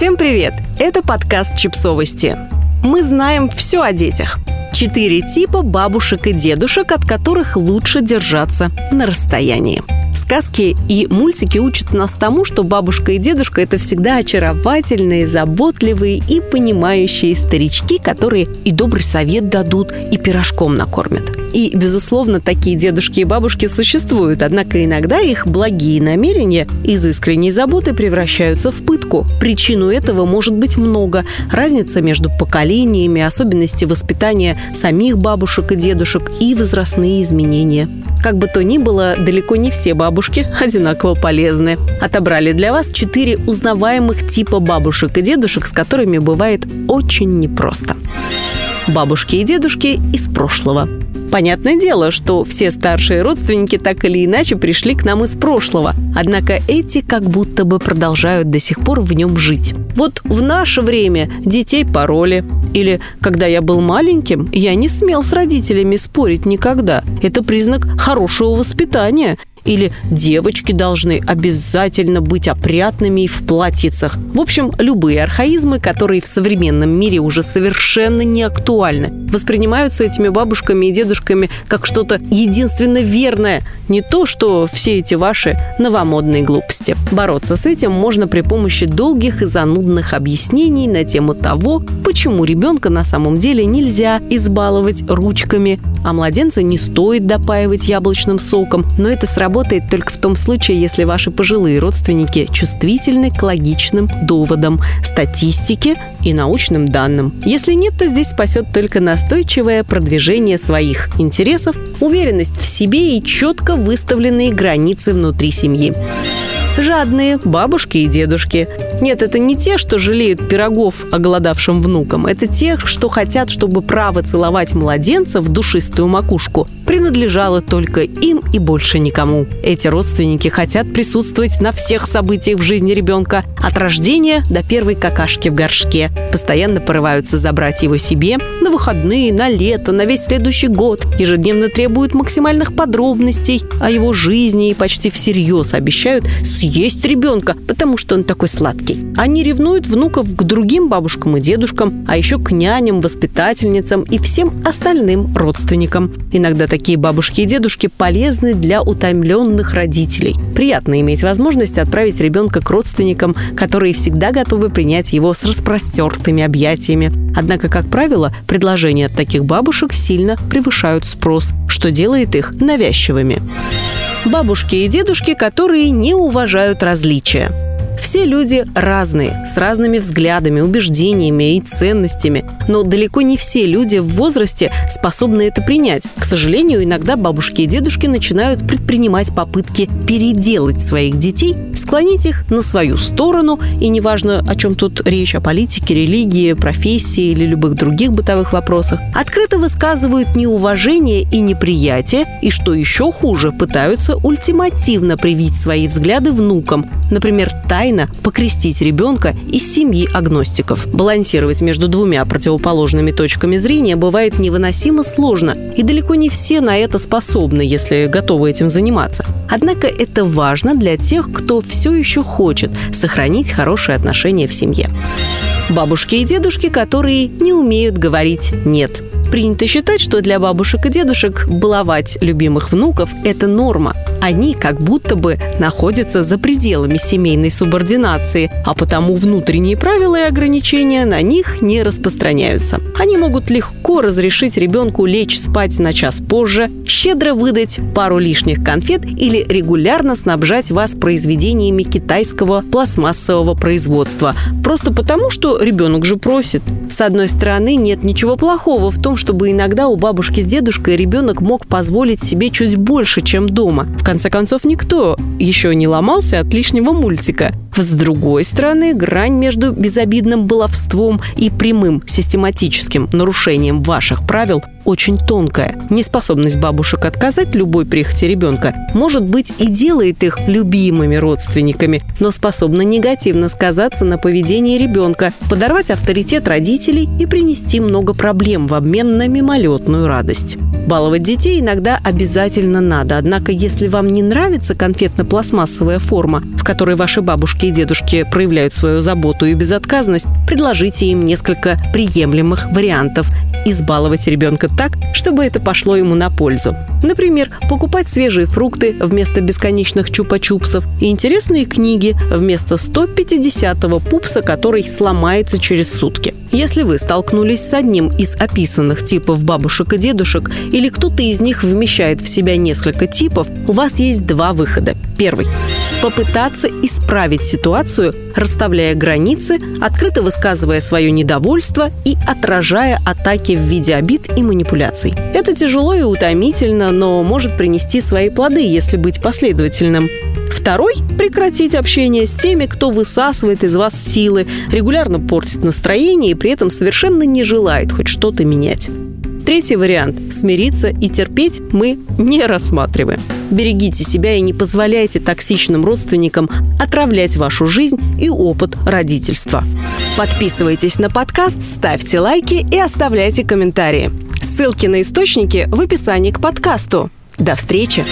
Всем привет! Это подкаст «Чипсовости». Мы знаем все о детях. Четыре типа бабушек и дедушек, от которых лучше держаться на расстоянии. Сказки и мультики учат нас тому, что бабушка и дедушка – это всегда очаровательные, заботливые и понимающие старички, которые и добрый совет дадут, и пирожком накормят. И, безусловно, такие дедушки и бабушки существуют, однако иногда их благие намерения из искренней заботы превращаются в пытку. Причину этого может быть много. Разница между поколениями, особенности воспитания самих бабушек и дедушек и возрастные изменения. Как бы то ни было, далеко не все бабушки одинаково полезны. Отобрали для вас четыре узнаваемых типа бабушек и дедушек, с которыми бывает очень непросто. Бабушки и дедушки из прошлого – Понятное дело, что все старшие родственники так или иначе пришли к нам из прошлого, однако эти как будто бы продолжают до сих пор в нем жить. Вот в наше время детей пороли, или когда я был маленьким, я не смел с родителями спорить никогда. Это признак хорошего воспитания. Или девочки должны обязательно быть опрятными и в платьицах. В общем, любые архаизмы, которые в современном мире уже совершенно не актуальны, воспринимаются этими бабушками и дедушками как что-то единственно верное, не то, что все эти ваши новомодные глупости. Бороться с этим можно при помощи долгих и занудных объяснений на тему того, почему ребенка на самом деле нельзя избаловать ручками, а младенца не стоит допаивать яблочным соком, но это сработает только в том случае, если ваши пожилые родственники чувствительны к логичным доводам, статистике и научным данным. Если нет, то здесь спасет только настойчивое продвижение своих интересов, уверенность в себе и четко выставленные границы внутри семьи. Жадные бабушки и дедушки. Нет, это не те, что жалеют пирогов оголодавшим внукам. Это те, что хотят, чтобы право целовать младенца в душистую макушку принадлежало только им и больше никому. Эти родственники хотят присутствовать на всех событиях в жизни ребенка, от рождения до первой какашки в горшке. Постоянно порываются забрать его себе на выходные, на лето, на весь следующий год. Ежедневно требуют максимальных подробностей о его жизни и почти всерьез обещают съесть ребенка, потому что он такой сладкий. Они ревнуют внуков к другим бабушкам и дедушкам, а еще к няням, воспитательницам и всем остальным родственникам. Иногда такие Такие бабушки и дедушки полезны для утомленных родителей. Приятно иметь возможность отправить ребенка к родственникам, которые всегда готовы принять его с распростертыми объятиями. Однако, как правило, предложения от таких бабушек сильно превышают спрос, что делает их навязчивыми. Бабушки и дедушки, которые не уважают различия. Все люди разные, с разными взглядами, убеждениями и ценностями, но далеко не все люди в возрасте способны это принять. К сожалению, иногда бабушки и дедушки начинают предпринимать попытки переделать своих детей, склонить их на свою сторону, и неважно, о чем тут речь, о политике, религии, профессии или любых других бытовых вопросах, открыто высказывают неуважение и неприятие, и, что еще хуже, пытаются ультимативно привить свои взгляды внукам, например, тайно тайно покрестить ребенка из семьи агностиков. Балансировать между двумя противоположными точками зрения бывает невыносимо сложно, и далеко не все на это способны, если готовы этим заниматься. Однако это важно для тех, кто все еще хочет сохранить хорошие отношения в семье. Бабушки и дедушки, которые не умеют говорить «нет». Принято считать, что для бабушек и дедушек баловать любимых внуков – это норма. Они как будто бы находятся за пределами семейной субординации, а потому внутренние правила и ограничения на них не распространяются. Они могут легко разрешить ребенку лечь спать на час позже, щедро выдать пару лишних конфет или регулярно снабжать вас произведениями китайского пластмассового производства. Просто потому, что ребенок же просит. С одной стороны, нет ничего плохого в том, чтобы иногда у бабушки с дедушкой ребенок мог позволить себе чуть больше, чем дома. В конце концов, никто еще не ломался от лишнего мультика. С другой стороны, грань между безобидным баловством и прямым систематическим нарушением ваших правил очень тонкая. Неспособность бабушек отказать любой прихоти ребенка, может быть, и делает их любимыми родственниками, но способна негативно сказаться на поведении ребенка, подорвать авторитет родителей и принести много проблем в обмен на мимолетную радость. Баловать детей иногда обязательно надо, однако если вам не нравится конфетно-пластмассовая форма, в которой ваши бабушки и дедушки проявляют свою заботу и безотказность, предложите им несколько приемлемых вариантов избаловать ребенка так, чтобы это пошло ему на пользу. Например, покупать свежие фрукты вместо бесконечных чупа-чупсов и интересные книги вместо 150-го пупса, который сломается через сутки. Если вы столкнулись с одним из описанных типов бабушек и дедушек или кто-то из них вмещает в себя несколько типов, у вас есть два выхода. Первый – попытаться исправить ситуацию, расставляя границы, открыто высказывая свое недовольство и отражая атаки в виде обид и манипуляций. Это тяжело и утомительно, но может принести свои плоды, если быть последовательным. Второй – прекратить общение с теми, кто высасывает из вас силы, регулярно портит настроение и при этом совершенно не желает хоть что-то менять. Третий вариант – смириться и терпеть мы не рассматриваем. Берегите себя и не позволяйте токсичным родственникам отравлять вашу жизнь и опыт родительства. Подписывайтесь на подкаст, ставьте лайки и оставляйте комментарии. Ссылки на источники в описании к подкасту. До встречи!